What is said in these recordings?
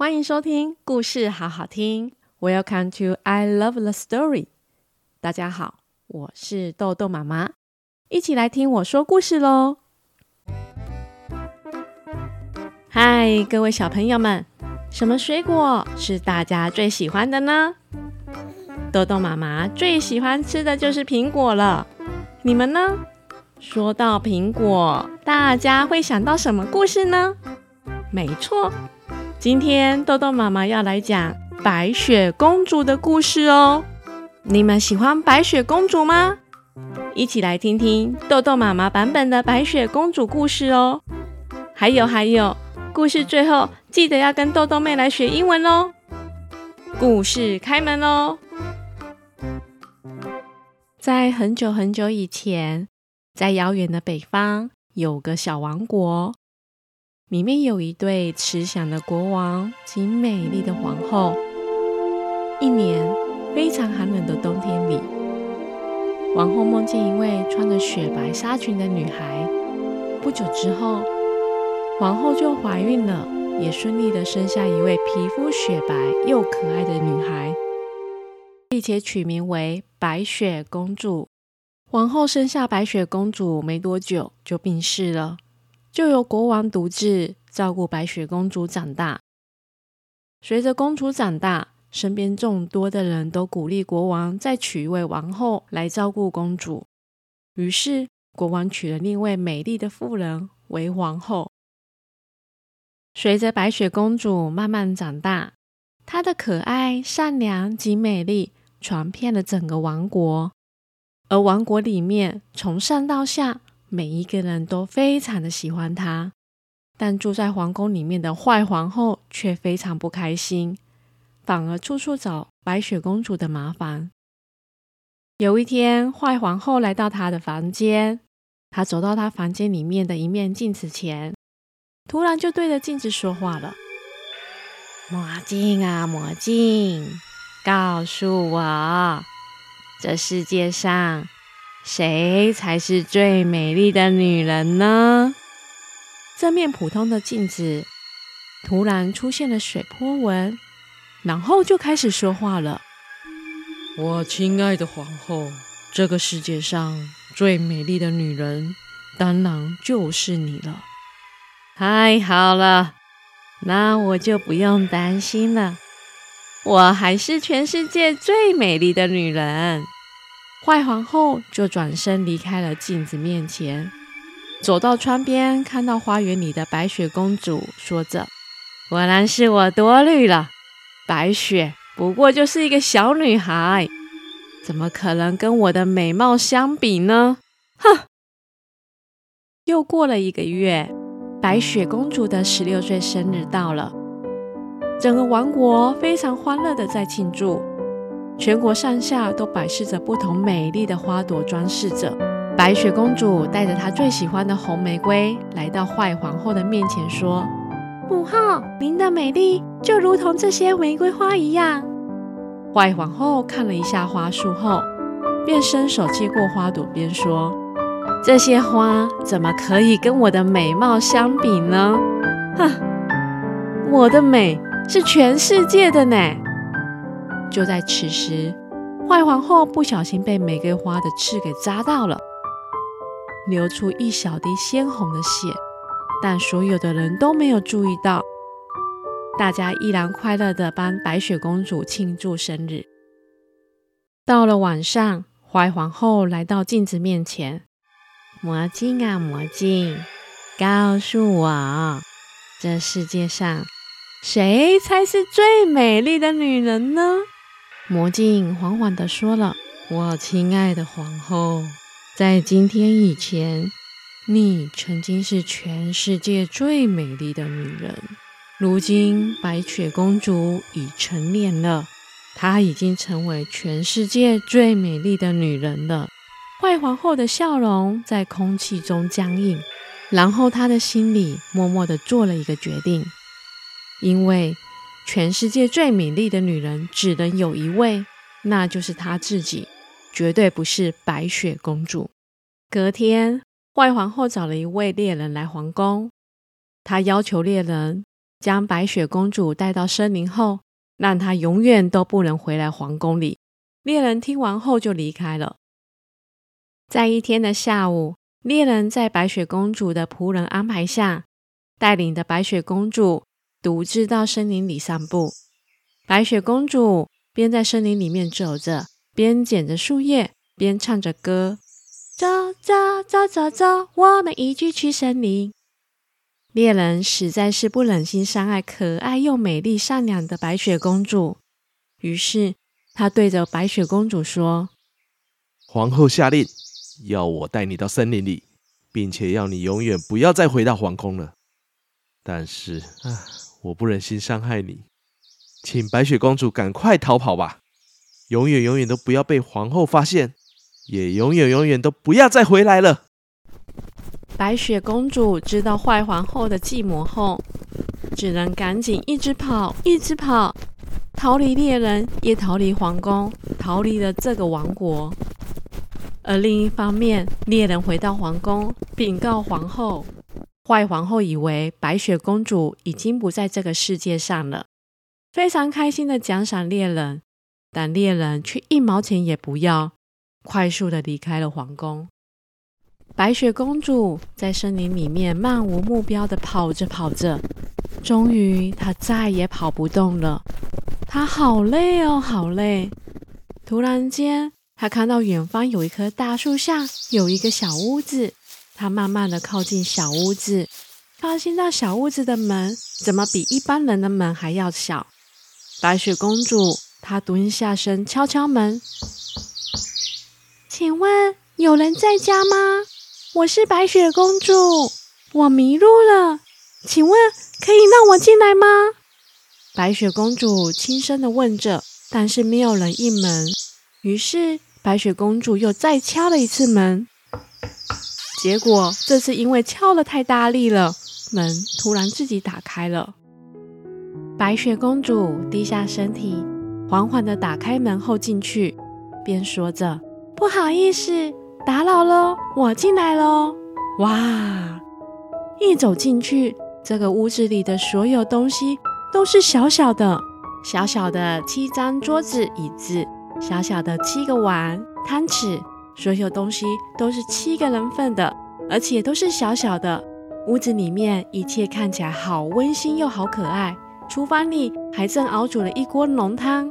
欢迎收听故事好好听。Welcome to I Love the Story。大家好，我是豆豆妈妈，一起来听我说故事喽。嗨，各位小朋友们，什么水果是大家最喜欢的呢？豆豆妈妈最喜欢吃的就是苹果了。你们呢？说到苹果，大家会想到什么故事呢？没错。今天豆豆妈妈要来讲白雪公主的故事哦。你们喜欢白雪公主吗？一起来听听豆豆妈妈版本的白雪公主故事哦。还有还有，故事最后记得要跟豆豆妹来学英文哦。故事开门喽！在很久很久以前，在遥远的北方，有个小王国。里面有一对慈祥的国王及美丽的皇后。一年非常寒冷的冬天里，王后梦见一位穿着雪白纱裙的女孩。不久之后，皇后就怀孕了，也顺利的生下一位皮肤雪白又可爱的女孩，并且取名为白雪公主。王后生下白雪公主没多久就病逝了。就由国王独自照顾白雪公主长大。随着公主长大，身边众多的人都鼓励国王再娶一位王后来照顾公主。于是，国王娶了另一位美丽的妇人为皇后。随着白雪公主慢慢长大，她的可爱、善良及美丽传遍了整个王国，而王国里面从上到下。每一个人都非常的喜欢她，但住在皇宫里面的坏皇后却非常不开心，反而处处找白雪公主的麻烦。有一天，坏皇后来到她的房间，她走到她房间里面的一面镜子前，突然就对着镜子说话了：“魔镜啊，魔镜，告诉我，这世界上……”谁才是最美丽的女人呢？这面普通的镜子突然出现了水波纹，然后就开始说话了：“我亲爱的皇后，这个世界上最美丽的女人，当然就是你了。太好了，那我就不用担心了。我还是全世界最美丽的女人。”坏皇后就转身离开了镜子面前，走到窗边，看到花园里的白雪公主，说着：“果然是我多虑了，白雪不过就是一个小女孩，怎么可能跟我的美貌相比呢？”哼！又过了一个月，白雪公主的十六岁生日到了，整个王国非常欢乐的在庆祝。全国上下都摆饰着不同美丽的花朵，装饰着。白雪公主带着她最喜欢的红玫瑰来到坏皇后的面前，说：“母后，您的美丽就如同这些玫瑰花一样。”坏皇后看了一下花束后，便伸手接过花朵，边说：“这些花怎么可以跟我的美貌相比呢？哼，我的美是全世界的呢。”就在此时，坏皇后不小心被玫瑰花的刺给扎到了，流出一小滴鲜红的血。但所有的人都没有注意到，大家依然快乐地帮白雪公主庆祝生日。到了晚上，坏皇后来到镜子面前：“魔镜啊，魔镜，告诉我，这世界上谁才是最美丽的女人呢？”魔镜缓缓地说了：“我亲爱的皇后，在今天以前，你曾经是全世界最美丽的女人。如今，白雪公主已成年了，她已经成为全世界最美丽的女人了。”坏皇后的笑容在空气中僵硬，然后她的心里默默地做了一个决定，因为。全世界最美丽的女人只能有一位，那就是她自己，绝对不是白雪公主。隔天，坏皇后找了一位猎人来皇宫，她要求猎人将白雪公主带到森林后，让她永远都不能回来皇宫里。猎人听完后就离开了。在一天的下午，猎人在白雪公主的仆人安排下，带领着白雪公主独自到森林里散步。白雪公主边在森林里面走着，边捡着树叶，边唱着歌：“走走走走走，我们一起去森林。”猎人实在是不忍心伤害可爱又美丽、善良的白雪公主，于是他对着白雪公主说：“皇后下令，要我带你到森林里，并且要你永远不要再回到皇宫了。但是，我不忍心伤害你，请白雪公主赶快逃跑吧，永远永远都不要被皇后发现，也永远永远都不要再回来了。”白雪公主知道坏皇后的计谋后，只能赶紧一直跑，一直跑，逃离猎人，也逃离皇宫，逃离了这个王国。而另一方面，猎人回到皇宫，禀告皇后。坏皇后以为白雪公主已经不在这个世界上了，非常开心的奖赏猎人，但猎人却一毛钱也不要，快速的离开了皇宫。白雪公主在森林里面漫无目标的跑着跑着，终于她再也跑不动了。她好累哦，好累！突然间，她看到远方有一棵大树下有一个小屋子。她慢慢地靠近小屋子，发现那小屋子的门怎么比一般人的门还要小。白雪公主她蹲下身敲敲门，请问有人在家吗？我是白雪公主，我迷路了，请问可以让我进来吗？白雪公主轻声地问着，但是没有人应门。于是白雪公主又再敲了一次门，结果这次因为敲得太大力了，门突然自己打开了。白雪公主低下身体，缓缓地打开门后进去，边说着：“不好意思。”打扰了，我进来喽！哇，一走进去，这个屋子里的所有东西都是小小的，小小的七张桌子椅子，小小的七个碗汤匙，所有东西都是七个人份的，而且都是小小的。屋子里面一切看起来好温馨又好可爱。厨房里还正熬煮了一锅浓汤。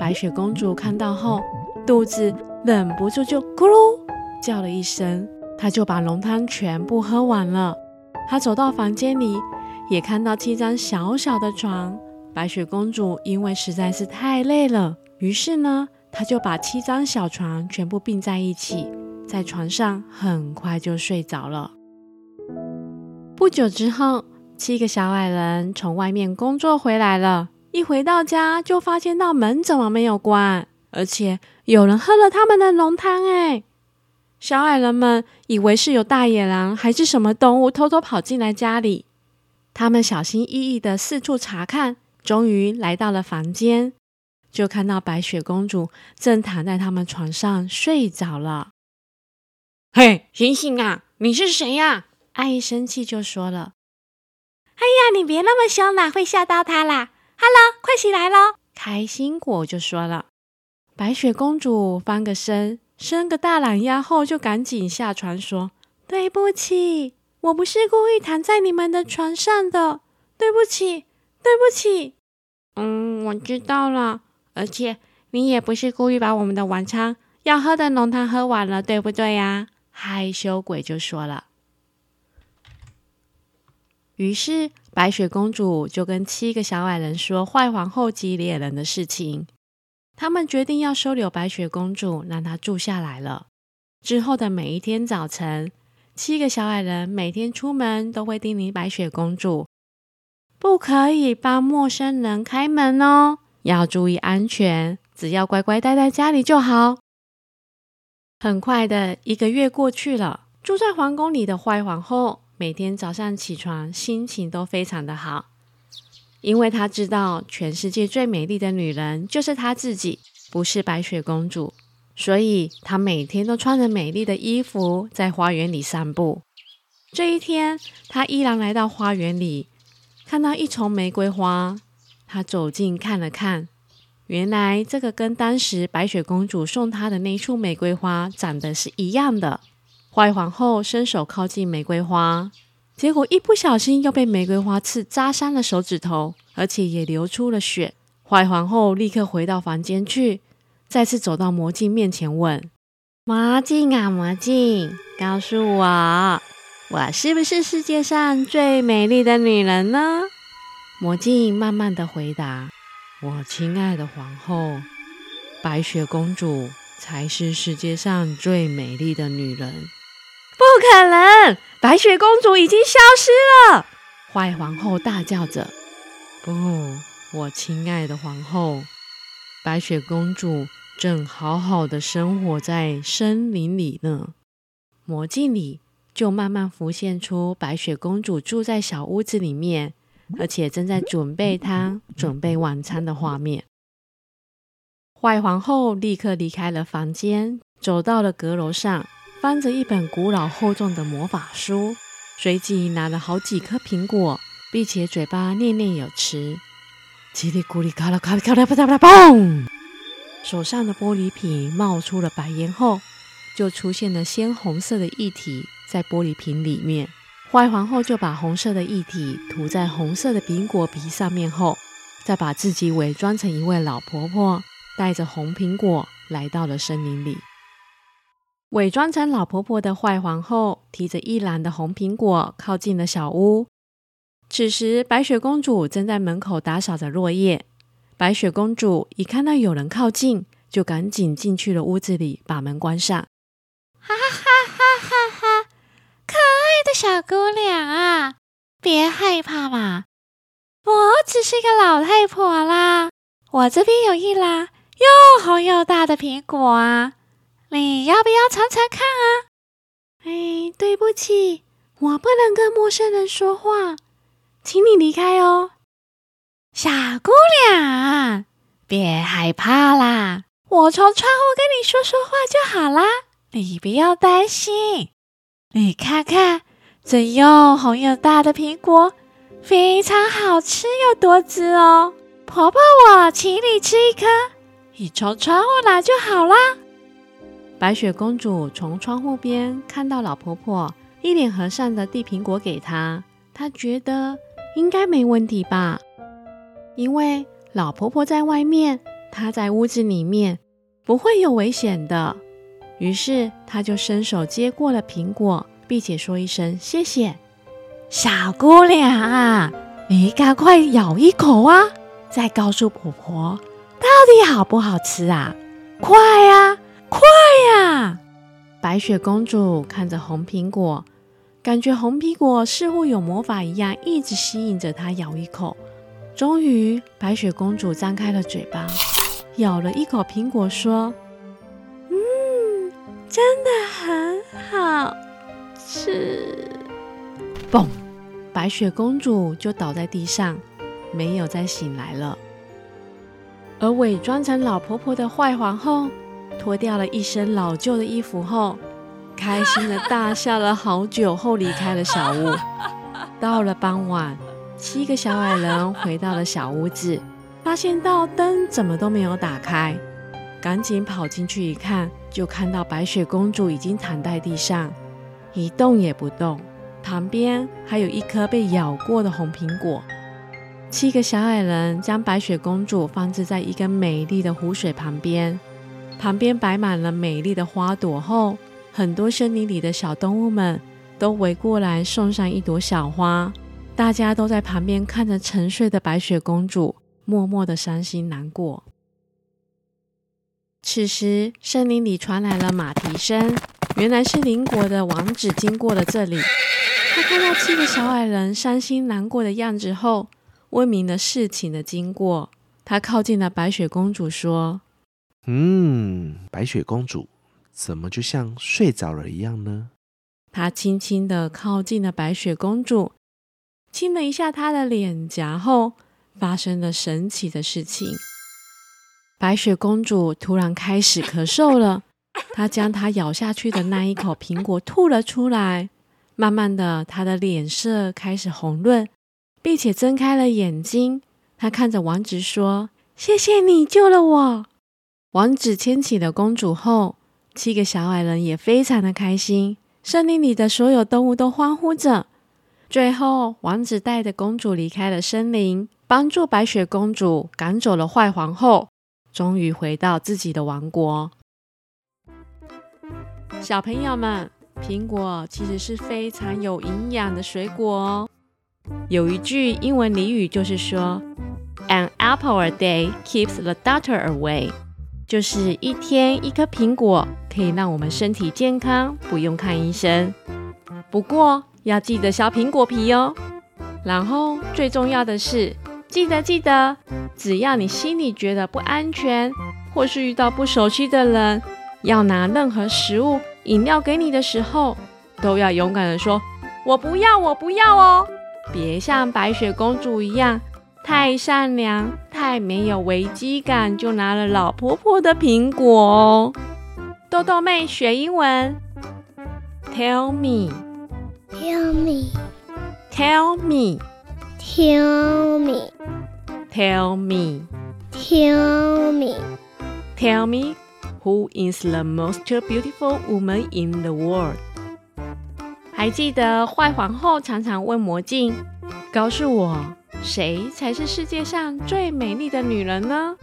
白雪公主看到后，肚子忍不住就咕噜。叫了一声，她就把浓汤全部喝完了。她走到房间里，也看到七张小小的床。白雪公主因为实在是太累了，于是呢，他就把七张小床全部并在一起，在床上很快就睡着了。不久之后，七个小矮人从外面工作回来了，一回到家就发现到门怎么没有关，而且有人喝了他们的浓汤哎。小矮人们以为是有大野狼还是什么动物偷偷跑进来家里，他们小心翼翼的四处查看，终于来到了房间，就看到白雪公主正躺在他们床上睡着了。嘿，醒醒啊！你是谁呀？阿姨生气就说了：“哎呀，你别那么凶啦，会吓到她啦。”“Hello，快起来喽！”开心果就说了。白雪公主翻个身。伸个大懒腰后，就赶紧下床说：“对不起，我不是故意躺在你们的床上的，对不起，对不起。”“嗯，我知道了。而且你也不是故意把我们的晚餐要喝的浓汤喝完了，对不对呀？”害羞鬼就说了。于是白雪公主就跟七个小矮人说坏皇后及猎人的事情。他们决定要收留白雪公主，让她住下来了。之后的每一天早晨，七个小矮人每天出门都会叮咛白雪公主，不可以帮陌生人开门哦，要注意安全，只要乖乖待在家里就好。很快的一个月过去了，住在皇宫里的坏皇后每天早上起床，心情都非常的好。因为她知道全世界最美丽的女人就是她自己，不是白雪公主，所以她每天都穿着美丽的衣服在花园里散步。这一天，她依然来到花园里，看到一丛玫瑰花，她走近看了看，原来这个跟当时白雪公主送她的那束玫瑰花长得是一样的。坏皇后伸手靠近玫瑰花，结果一不小心又被玫瑰花刺扎伤了手指头，而且也流出了血。坏皇后立刻回到房间去，再次走到魔镜面前问：“魔镜啊，魔镜，告诉我，我是不是世界上最美丽的女人呢？”魔镜慢慢的回答：“我亲爱的皇后，白雪公主才是世界上最美丽的女人。”不可能，白雪公主已经消失了！坏皇后大叫着：“不！”我亲爱的皇后，白雪公主正好好的生活在森林里呢。魔镜里就慢慢浮现出白雪公主住在小屋子里面，而且正在准备汤、准备晚餐的画面。坏皇后立刻离开了房间，走到了阁楼上，翻着一本古老厚重的魔法书，随即拿了好几颗苹果，并且嘴巴念念有词。叽里咕哩，咔啦咔啦咔啦，啪嗒啪嗒，嘣！手上的玻璃瓶冒出了白烟后，就出现了鲜红色的液体在玻璃瓶里面。坏皇后就把红色的液体涂在红色的苹果皮上面后，再把自己伪装成一位老婆婆，带着红苹果来到了森林里。伪装成老婆婆的坏皇后提着一篮的红苹果，靠近了小屋。此时，白雪公主正在门口打扫着落叶。白雪公主一看到有人靠近，就赶紧进去了屋子里，把门关上。哈哈哈！的小姑娘啊，别害怕嘛，我只是一个老太婆啦。我这边有一篮又红又大的苹果啊，你要不要尝尝看啊？哎，对不起，我不能跟陌生人说话。请你离开哦，小姑娘，别害怕啦，我从窗户跟你说说话就好啦，你不要担心。你看看这又红又大的苹果，非常好吃又多汁哦。婆婆，我请你吃一颗，你从窗户拿就好啦。白雪公主从窗户边看到老婆婆一脸和善的递苹果给她，她觉得。应该没问题吧？因为老婆婆在外面，她在屋子里面，不会有危险的。于是，她就伸手接过了苹果，并且说一声谢谢。小姑娘啊，你赶快咬一口啊，再告诉婆婆到底好不好吃啊！快呀，快呀！白雪公主看着红苹果。感觉红苹果似乎有魔法一样，一直吸引着她咬一口。终于，白雪公主张开了嘴巴，咬了一口苹果，说：“嗯，真的很好是。”嘣！白雪公主就倒在地上，没有再醒来了。而伪装成老婆婆的坏皇后，脱掉了一身老旧的衣服后，开心的大笑了好久后，离开了小屋。到了傍晚，七个小矮人回到了小屋子，发现到灯怎么都没有打开，赶紧跑进去一看，就看到白雪公主已经躺在地上，一动也不动，旁边还有一颗被咬过的红苹果。七个小矮人将白雪公主放置在一个美丽的湖水旁边，旁边摆满了美丽的花朵后。很多森林里的小动物们都围过来送上一朵小花，大家都在旁边看着沉睡的白雪公主，默默的伤心难过。此时，森林里传来了马蹄声，原来是邻国的王子经过了这里。他看到七个小矮人伤心难过的样子后，问明了事情的经过。他靠近了白雪公主，说：“嗯，白雪公主。”怎么就像睡着了一样呢？他轻轻的靠近了白雪公主，亲了一下她的脸颊后，发生了神奇的事情。白雪公主突然开始咳嗽了，她将她咬下去的那一口苹果吐了出来。慢慢的，她的脸色开始红润，并且睁开了眼睛。他看着王子说：“谢谢你救了我。”王子牵起了公主后，七个小矮人也非常的开心。森林里的所有动物都欢呼着。最后，王子带着公主离开了森林，帮助白雪公主赶走了坏皇后，终于回到自己的王国。小朋友们，苹果其实是非常有营养的水果哦。有一句英文俚语就是说：“An apple a day keeps the doctor away。”就是一天一颗苹果可以让我们身体健康，不用看医生。不过要记得削苹果皮哦。然后最重要的是，记得记得，只要你心里觉得不安全，或是遇到不熟悉的人，要拿任何食物、饮料给你的时候，都要勇敢的说：“我不要，我不要哦！”别像白雪公主一样。太善良，太没有危机感，就拿了老婆婆的苹果哦。豆豆妹学英文，Tell me，Tell me，Tell me，Tell me，Tell me，Tell me，Tell me who is the most beautiful woman in the world？还记得坏皇后常常问魔镜，告诉我。谁才是世界上最美丽的女人呢？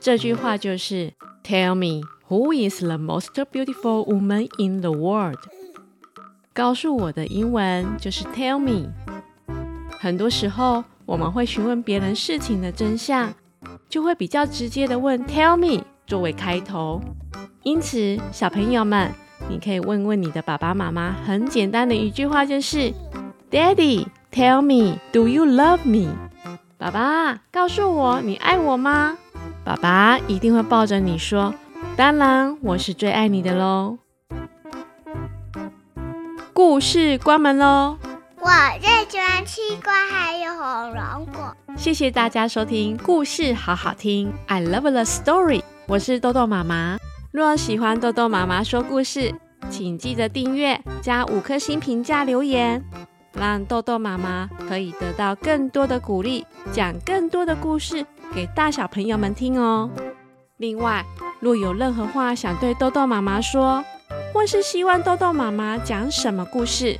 这句话就是 Tell me who is the most beautiful woman in the world？告诉我的英文就是 Tell me。很多时候我们会询问别人事情的真相，就会比较直接的问 Tell me 作为开头。因此，小朋友们，你可以问问你的爸爸妈妈，很简单的一句话就是 Daddy。Tell me, do you love me？爸爸，告诉我你爱我吗？爸爸一定会抱着你说：“当然，我是最爱你的喽。”故事关门喽。我最喜欢吃瓜还有红龙果。谢谢大家收听故事好好听，I love the story。我是豆豆妈妈。若喜欢豆豆妈妈说故事，请记得订阅加五颗星评价留言。让豆豆妈妈可以得到更多的鼓励，讲更多的故事给大小朋友们听哦。另外，若有任何话想对豆豆妈妈说，或是希望豆豆妈妈讲什么故事，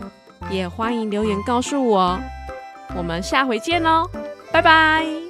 也欢迎留言告诉我。我们下回见喽，拜拜。